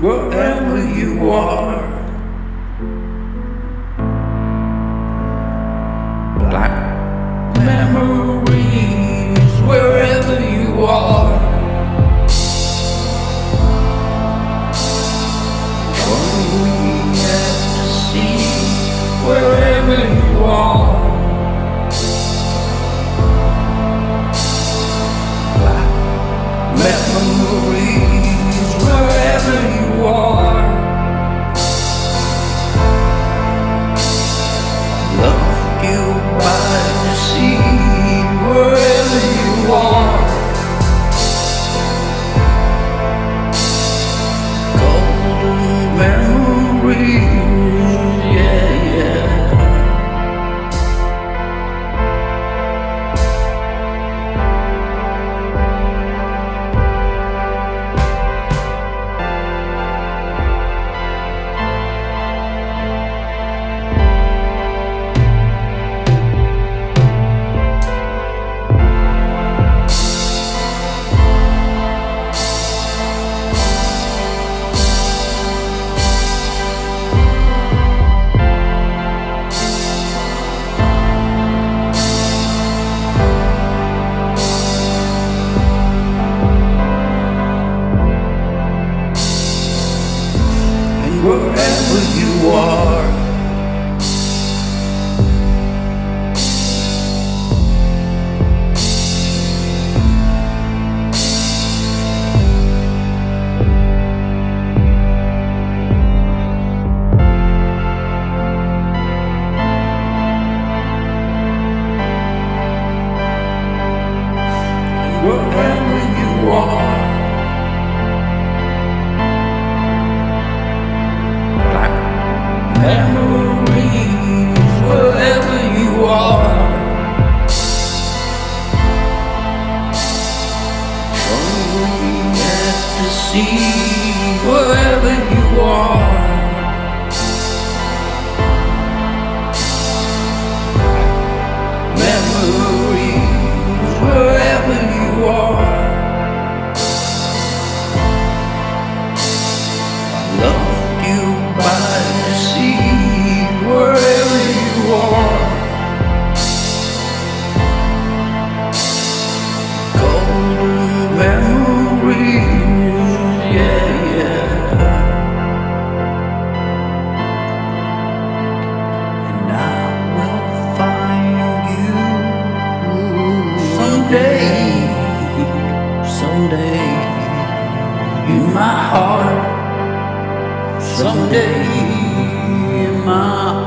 wherever you are. Black memories. wherever you are. Memories, wherever you are. Wherever Someday in my